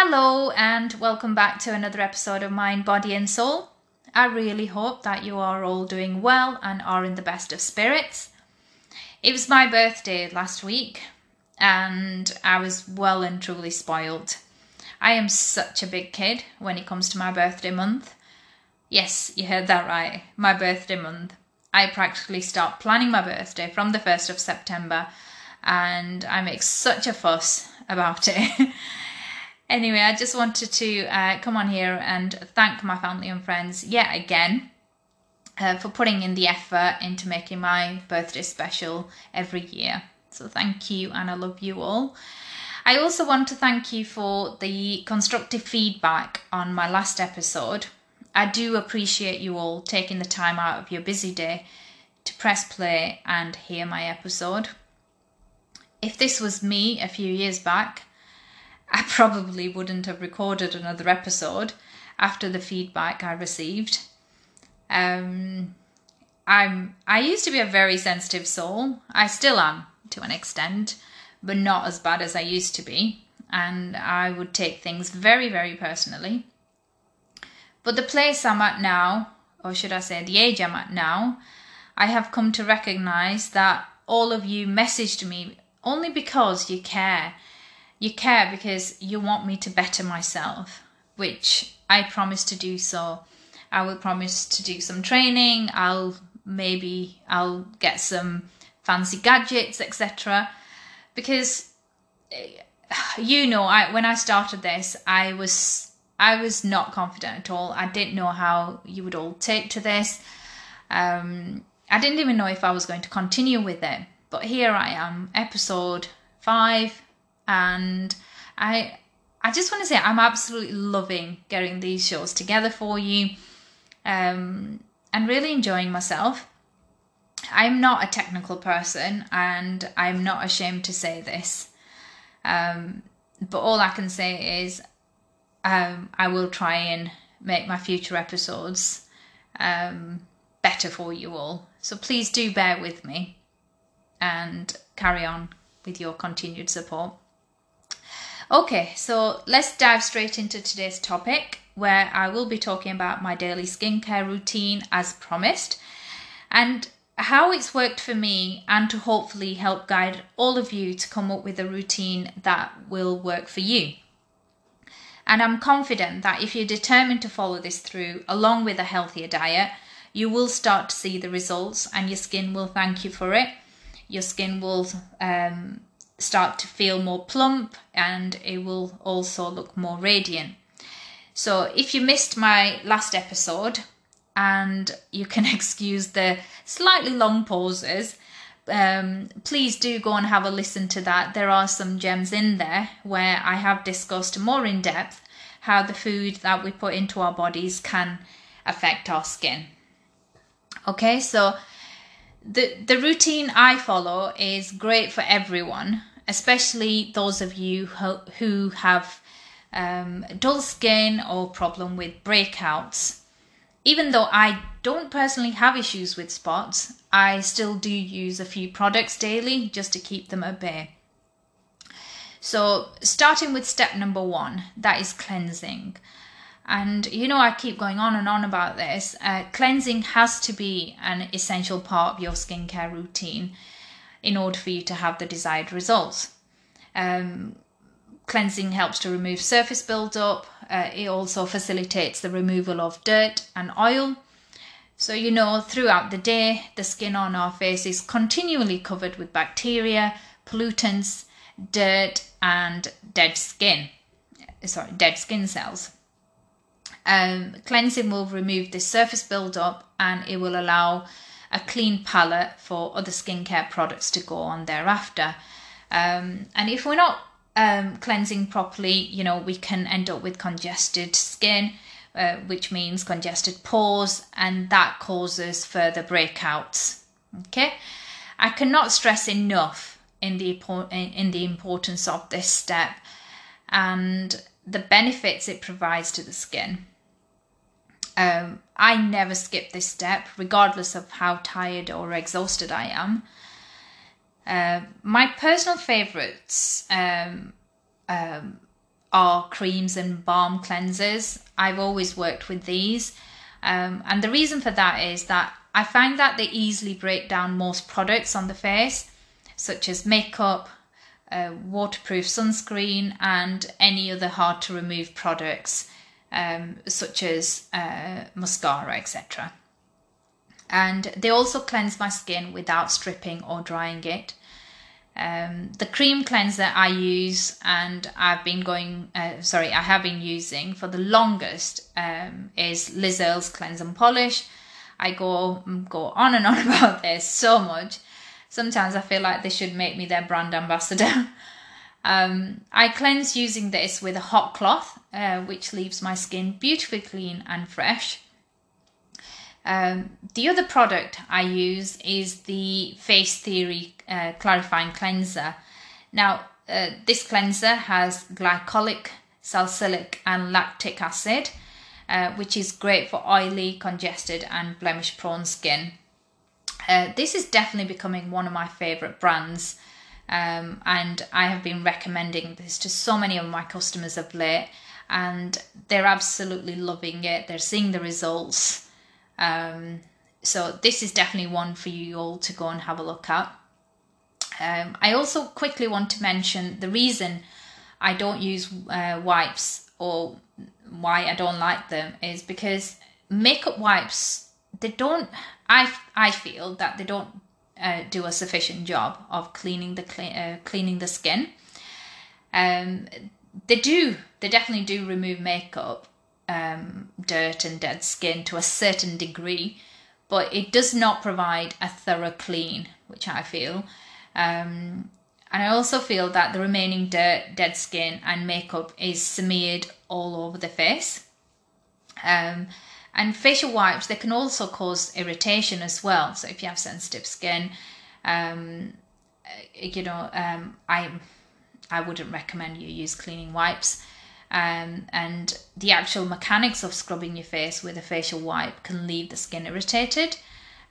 Hello, and welcome back to another episode of Mind, Body, and Soul. I really hope that you are all doing well and are in the best of spirits. It was my birthday last week, and I was well and truly spoiled. I am such a big kid when it comes to my birthday month. Yes, you heard that right, my birthday month. I practically start planning my birthday from the 1st of September, and I make such a fuss about it. Anyway, I just wanted to uh, come on here and thank my family and friends yet again uh, for putting in the effort into making my birthday special every year. So thank you, and I love you all. I also want to thank you for the constructive feedback on my last episode. I do appreciate you all taking the time out of your busy day to press play and hear my episode. If this was me a few years back, I probably wouldn't have recorded another episode after the feedback I received. Um, I'm I used to be a very sensitive soul. I still am to an extent, but not as bad as I used to be, and I would take things very very personally. But the place I'm at now, or should I say the age I'm at now, I have come to recognize that all of you messaged me only because you care you care because you want me to better myself, which I promise to do so. I will promise to do some training. I'll maybe I'll get some fancy gadgets, etc. Because eh, you know, I when I started this, I was I was not confident at all. I didn't know how you would all take to this. Um, I didn't even know if I was going to continue with it. But here I am, episode five, and I I just want to say I'm absolutely loving getting these shows together for you um, and really enjoying myself. I'm not a technical person and I'm not ashamed to say this. Um, but all I can say is um, I will try and make my future episodes um, better for you all. So please do bear with me and carry on with your continued support. Okay, so let's dive straight into today's topic where I will be talking about my daily skincare routine as promised and how it's worked for me and to hopefully help guide all of you to come up with a routine that will work for you. And I'm confident that if you're determined to follow this through along with a healthier diet, you will start to see the results and your skin will thank you for it. Your skin will um, start to feel more plump and it will also look more radiant. So, if you missed my last episode, and you can excuse the slightly long pauses, um, please do go and have a listen to that. There are some gems in there where I have discussed more in depth how the food that we put into our bodies can affect our skin. Okay, so the the routine I follow is great for everyone, especially those of you who, have um, dull skin or problem with breakouts. Even though I don't personally have issues with spots, I still do use a few products daily just to keep them at bay. So, starting with step number one, that is cleansing. And you know, I keep going on and on about this. Uh, cleansing has to be an essential part of your skincare routine in order for you to have the desired results. Um, cleansing helps to remove surface buildup. Uh, it also facilitates the removal of dirt and oil. So, you know, throughout the day, the skin on our face is continually covered with bacteria, pollutants, dirt, and dead skin. Sorry, dead skin cells. Um, cleansing will remove the surface buildup and it will allow a clean palette for other skincare products to go on thereafter. Um, and if we're not um, cleansing properly, you know, we can end up with congested skin, uh, which means congested pores, and that causes further breakouts. Okay, I cannot stress enough in the in the importance of this step and the benefits it provides to the skin. Um, I never skip this step, regardless of how tired or exhausted I am. Uh, my personal favorites um, um, are creams and balm cleansers. I've always worked with these. Um, and the reason for that is that I find that they easily break down most products on the face, such as makeup, uh, waterproof sunscreen, and any other hard to remove products, um, such as uh, mascara, etc. And they also cleanse my skin without stripping or drying it. Um, the cream cleanser I use and I've been going, uh, sorry, I have been using for the longest um, is Liz Earle's Cleanse and Polish. I go go on and on about this so much. Sometimes I feel like they should make me their brand ambassador. um, I cleanse using this with a hot cloth, uh, which leaves my skin beautifully clean and fresh. Um, the other product I use is the Face Theory uh, Clarifying Cleanser. Now, uh, this cleanser has glycolic, salicylic, and lactic acid, uh, which is great for oily, congested, and blemish prone skin. Uh, this is definitely becoming one of my favourite brands, um, and I have been recommending this to so many of my customers of late, and they're absolutely loving it. They're seeing the results. Um, so this is definitely one for you all to go and have a look at. Um, I also quickly want to mention the reason I don't use uh, wipes or why I don't like them is because makeup wipes they don't I I feel that they don't uh, do a sufficient job of cleaning the clean, uh, cleaning the skin. Um, they do they definitely do remove makeup, um, dirt and dead skin to a certain degree, but it does not provide a thorough clean, which I feel. Um, and I also feel that the remaining dirt, dead skin, and makeup is smeared all over the face. Um, and facial wipes, they can also cause irritation as well. So if you have sensitive skin, um, you know, um, I I wouldn't recommend you use cleaning wipes. Um, and the actual mechanics of scrubbing your face with a facial wipe can leave the skin irritated.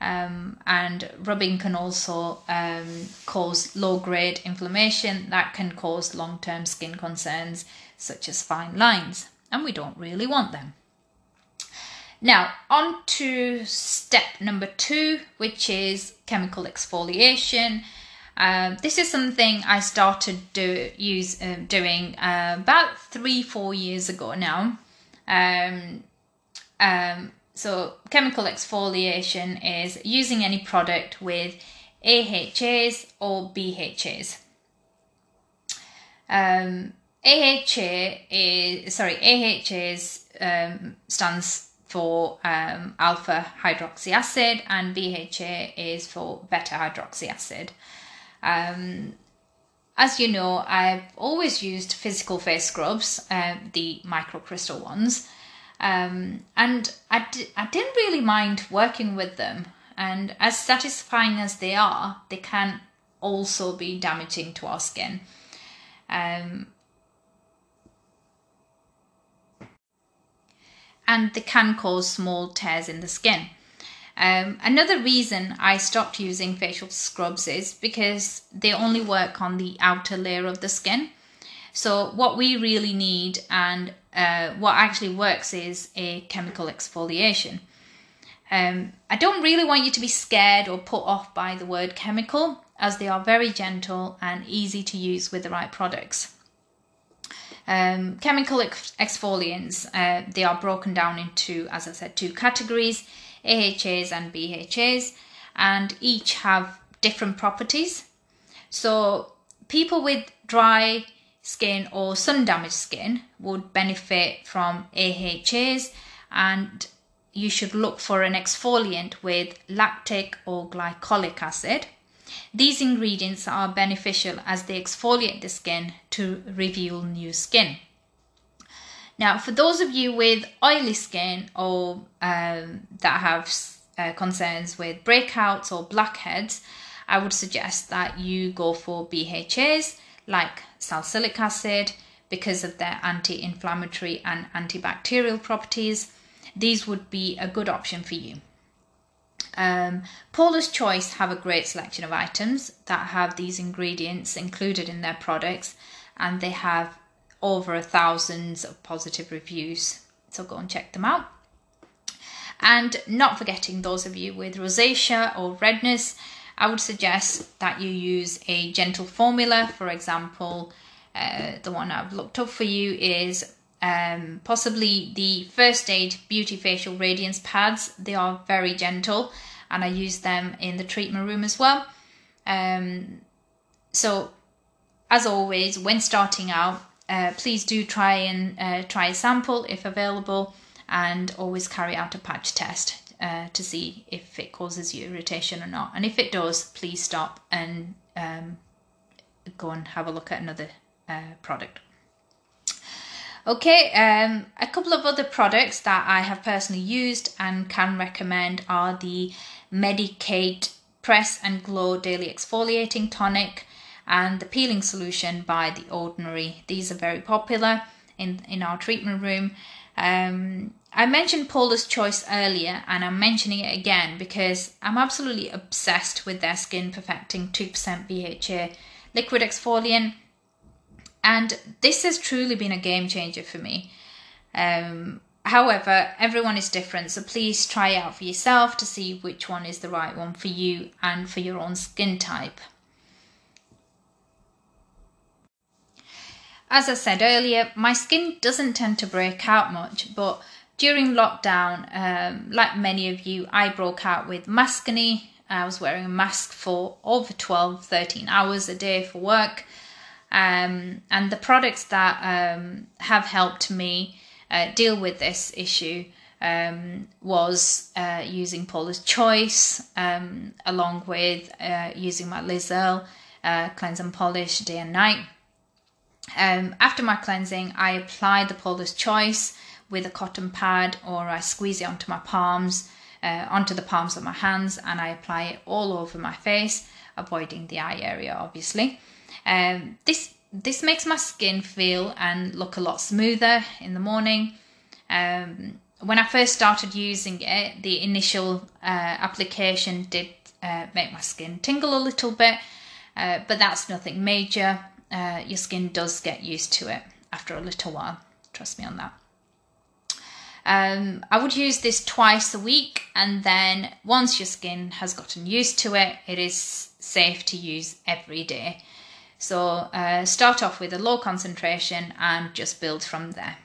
Um, and rubbing can also um, cause low grade inflammation that can cause long term skin concerns such as fine lines, and we don't really want them. Now, on to step number two, which is chemical exfoliation. Um, this is something I started do, use uh, doing uh, about three four years ago now. Um, um, so chemical exfoliation is using any product with AHAs or BHAs. Um, AHA is sorry AHAs um, stands for um, alpha hydroxy acid and BHA is for beta hydroxy acid. Um, as you know, I've always used physical face scrubs, uh, the microcrystal ones, um, and I d- I didn't really mind working with them. And as satisfying as they are, they can also be damaging to our skin. Um, and they can cause small tears in the skin. Um, another reason I stopped using facial scrubs is because they only work on the outer layer of the skin. So, what we really need and uh, what actually works is a chemical exfoliation. Um, I don't really want you to be scared or put off by the word chemical, as they are very gentle and easy to use with the right products. Um, chemical ex- exfoliants, uh, they are broken down into, as I said, two categories AHAs and BHAs, and each have different properties. So, people with dry skin or sun damaged skin would benefit from AHAs, and you should look for an exfoliant with lactic or glycolic acid. These ingredients are beneficial as they exfoliate the skin to reveal new skin. Now, for those of you with oily skin or um, that have uh, concerns with breakouts or blackheads, I would suggest that you go for BHAs like salicylic acid because of their anti inflammatory and antibacterial properties. These would be a good option for you. Um, Paula's Choice have a great selection of items that have these ingredients included in their products, and they have over a thousands of positive reviews. So go and check them out. And not forgetting those of you with rosacea or redness, I would suggest that you use a gentle formula. For example, uh, the one I've looked up for you is um, possibly the First Aid Beauty Facial Radiance Pads. They are very gentle and I use them in the treatment room as well. Um, so, as always, when starting out, uh, please do try and uh, try a sample if available and always carry out a patch test uh, to see if it causes you irritation or not. And if it does, please stop and um, go and have a look at another uh, product. Okay, um, a couple of other products that I have personally used and can recommend are the Medik8 Press and Glow Daily Exfoliating Tonic and the Peeling Solution by The Ordinary. These are very popular in, in our treatment room. Um, I mentioned Paula's Choice earlier and I'm mentioning it again because I'm absolutely obsessed with their Skin Perfecting 2% BHA liquid exfoliant and this has truly been a game changer for me. Um, however, everyone is different, so please try it out for yourself to see which one is the right one for you and for your own skin type. As I said earlier, my skin doesn't tend to break out much, but during lockdown, um, like many of you, I broke out with maskne. I was wearing a mask for over 12, 13 hours a day for work. Um, and the products that um, have helped me uh, deal with this issue um, was uh, using Paula's Choice, um, along with uh, using my Liz Earle uh, cleanse and polish day and night. Um, after my cleansing, I apply the Paula's Choice with a cotton pad, or I squeeze it onto my palms, uh, onto the palms of my hands, and I apply it all over my face, avoiding the eye area, obviously. Um, this this makes my skin feel and look a lot smoother in the morning. Um, when I first started using it, the initial uh, application did uh, make my skin tingle a little bit, uh, but that's nothing major. Uh, your skin does get used to it after a little while. Trust me on that. Um, I would use this twice a week, and then once your skin has gotten used to it, it is safe to use every day. So uh, start off with a low concentration and just build from there.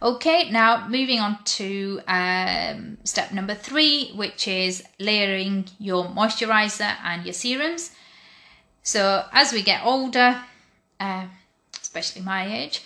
Okay, now moving on to um, step number three, which is layering your moisturizer and your serums. So as we get older, uh, especially my age,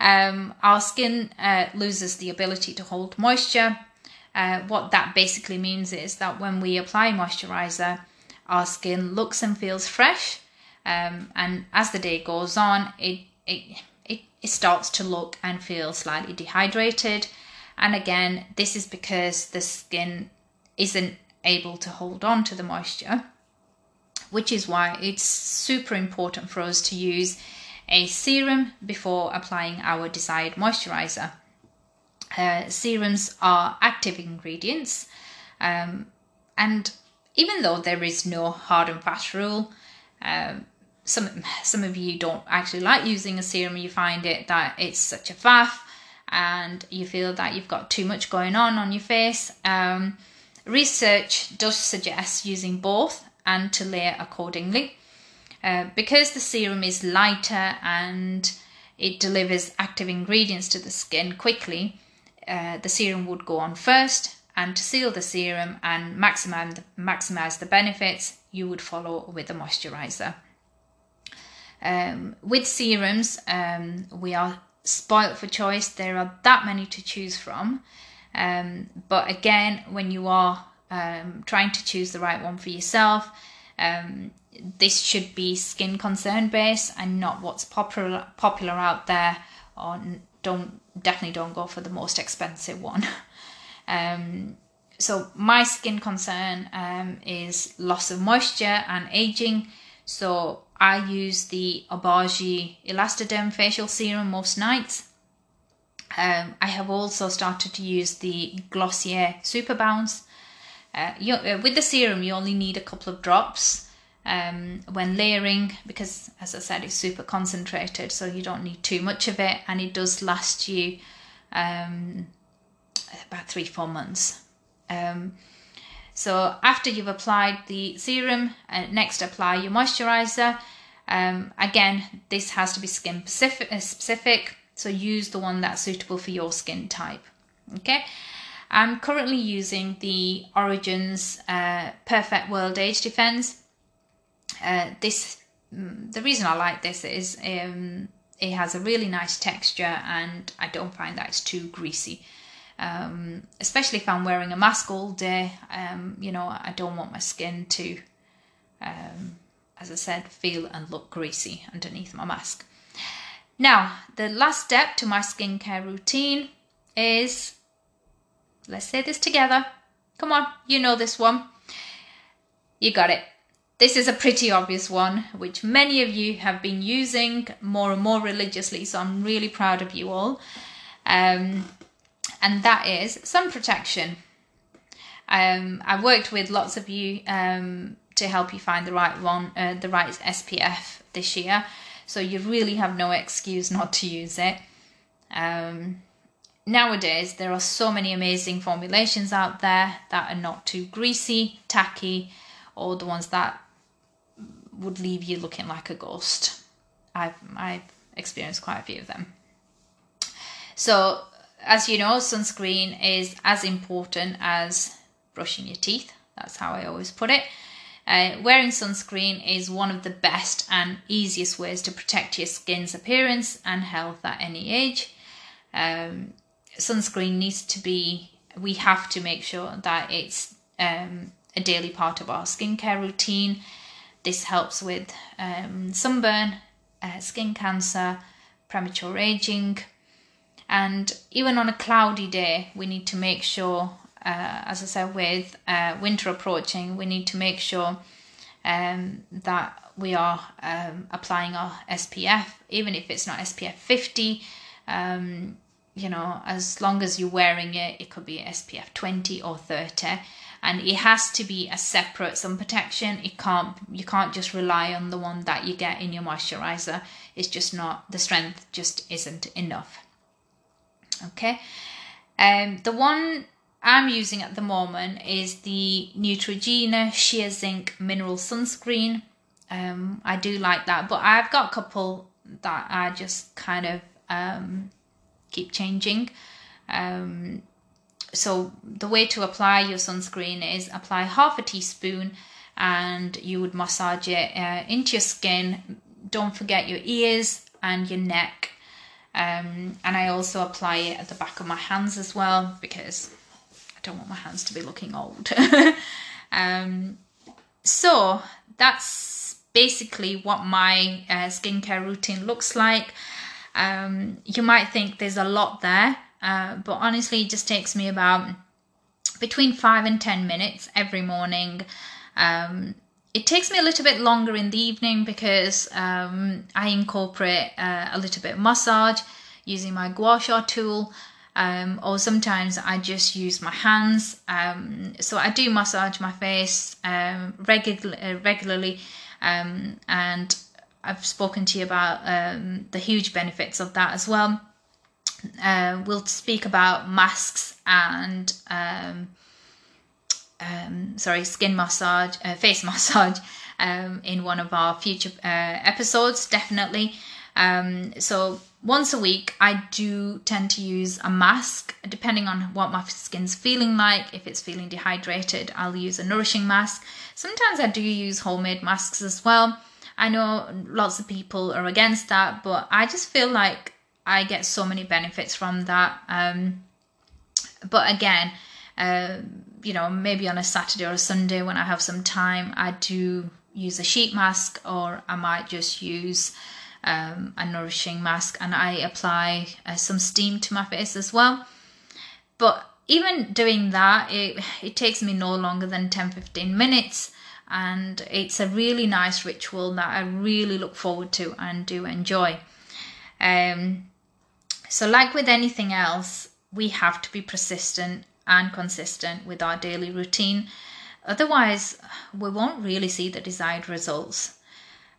um, our skin uh, loses the ability to hold moisture. Uh, what that basically means is that when we apply moisturizer, our skin looks and feels fresh, um, and as the day goes on, it, it, it, it starts to look and feel slightly dehydrated. And again, this is because the skin isn't able to hold on to the moisture, which is why it's super important for us to use a serum before applying our desired moisturizer. Uh, serums are active ingredients, um, and even though there is no hard and fast rule, um, some some of you don't actually like using a serum you find it that it's such a faff and you feel that you've got too much going on on your face um, research does suggest using both and to layer accordingly uh, because the serum is lighter and it delivers active ingredients to the skin quickly uh, the serum would go on first and to seal the serum and maximize the, maximize the benefits you would follow with the moisturizer um, with serums, um, we are spoilt for choice. There are that many to choose from. Um, but again, when you are um, trying to choose the right one for yourself, um, this should be skin concern based and not what's popular popular out there. Or don't definitely don't go for the most expensive one. Um, so my skin concern is loss of moisture and aging. So I use the Obagi Elastoderm facial serum most nights. Um, I have also started to use the Glossier Super Bounce. Uh, you, uh, with the serum, you only need a couple of drops. Um, when layering because, as I said, it's super concentrated, so you don't need too much of it, and it does last you um, about three four months. Um, so after you've applied the serum, uh, next apply your moisturizer. Um, again, this has to be skin specific, uh, specific, so use the one that's suitable for your skin type. Okay, I'm currently using the Origins uh, Perfect World Age Defense. Uh, this, mm, the reason I like this is um, it has a really nice texture and I don't find that it's too greasy. Um, especially if I'm wearing a mask all day, um, you know, I don't want my skin to, um, as I said, feel and look greasy underneath my mask. Now, the last step to my skincare routine is let's say this together. Come on, you know this one. You got it. This is a pretty obvious one, which many of you have been using more and more religiously, so I'm really proud of you all. Um, and that is sun protection. Um, I've worked with lots of you um, to help you find the right one, uh, the right SPF this year. So you really have no excuse not to use it. Um, nowadays, there are so many amazing formulations out there that are not too greasy, tacky, or the ones that would leave you looking like a ghost. I've I've experienced quite a few of them. So as you know, sunscreen is as important as brushing your teeth. That's how I always put it. Uh, wearing sunscreen is one of the best and easiest ways to protect your skin's appearance and health at any age. Um, sunscreen needs to be, we have to make sure that it's um, a daily part of our skincare routine. This helps with um, sunburn, uh, skin cancer, premature aging, and even on a cloudy day, we need to make sure, uh, as I said, with uh, winter approaching, we need to make sure um, that we are um, applying our SPF, even if it's not SPF 50. Um, you know, as long as you're wearing it, it could be SPF 20 or 30 and it has to be a separate sun protection it can't you can't just rely on the one that you get in your moisturizer it's just not the strength just isn't enough Okay, um, the one I'm using at the moment is the Neutrogena Sheer Zinc Mineral Sunscreen. Um, I do like that, but I've got a couple that I just kind of um, keep changing. Um, so the way to apply your sunscreen is apply half a teaspoon and you would massage it uh, into your skin. Don't forget your ears and your neck um, and I also apply it at the back of my hands as well because I don't want my hands to be looking old. um, so that's basically what my uh, skincare routine looks like. Um, you might think there's a lot there, uh, but honestly, it just takes me about between five and ten minutes every morning. Um, it takes me a little bit longer in the evening because um, I incorporate uh, a little bit of massage using my gua sha tool. Um, or sometimes I just use my hands. Um, so I do massage my face um, regular, uh, regularly, um, and I've spoken to you about um, the huge benefits of that as well. Uh, we'll speak about masks and um, um, sorry, skin massage, uh, face massage um, in one of our future uh, episodes, definitely. Um, so once a week, I do tend to use a mask, depending on what my skin's feeling like. If it's feeling dehydrated, I'll use a nourishing mask. Sometimes I do use homemade masks as well. I know lots of people are against that, but I just feel like I get so many benefits from that. Um, but again, uh, you know, maybe on a Saturday or a Sunday when I have some time, I do use a sheet mask or I might just use um, a nourishing mask and I apply uh, some steam to my face as well. But even doing that, it, it takes me no longer than 10 15 minutes and it's a really nice ritual that I really look forward to and do enjoy. Um, so, like with anything else, we have to be persistent and consistent with our daily routine. otherwise, we won't really see the desired results.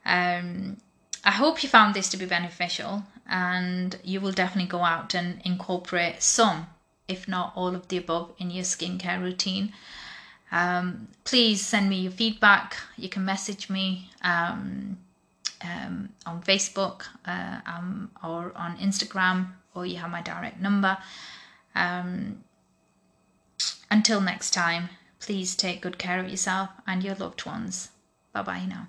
Um, I hope you found this to be beneficial and you will definitely go out and incorporate some, if not all of the above, in your skincare routine. Um, please send me your feedback. You can message me um, um, on Facebook uh, um, or on Instagram, or you have my direct number. Um, until next time, please take good care of yourself and your loved ones. Bye bye now.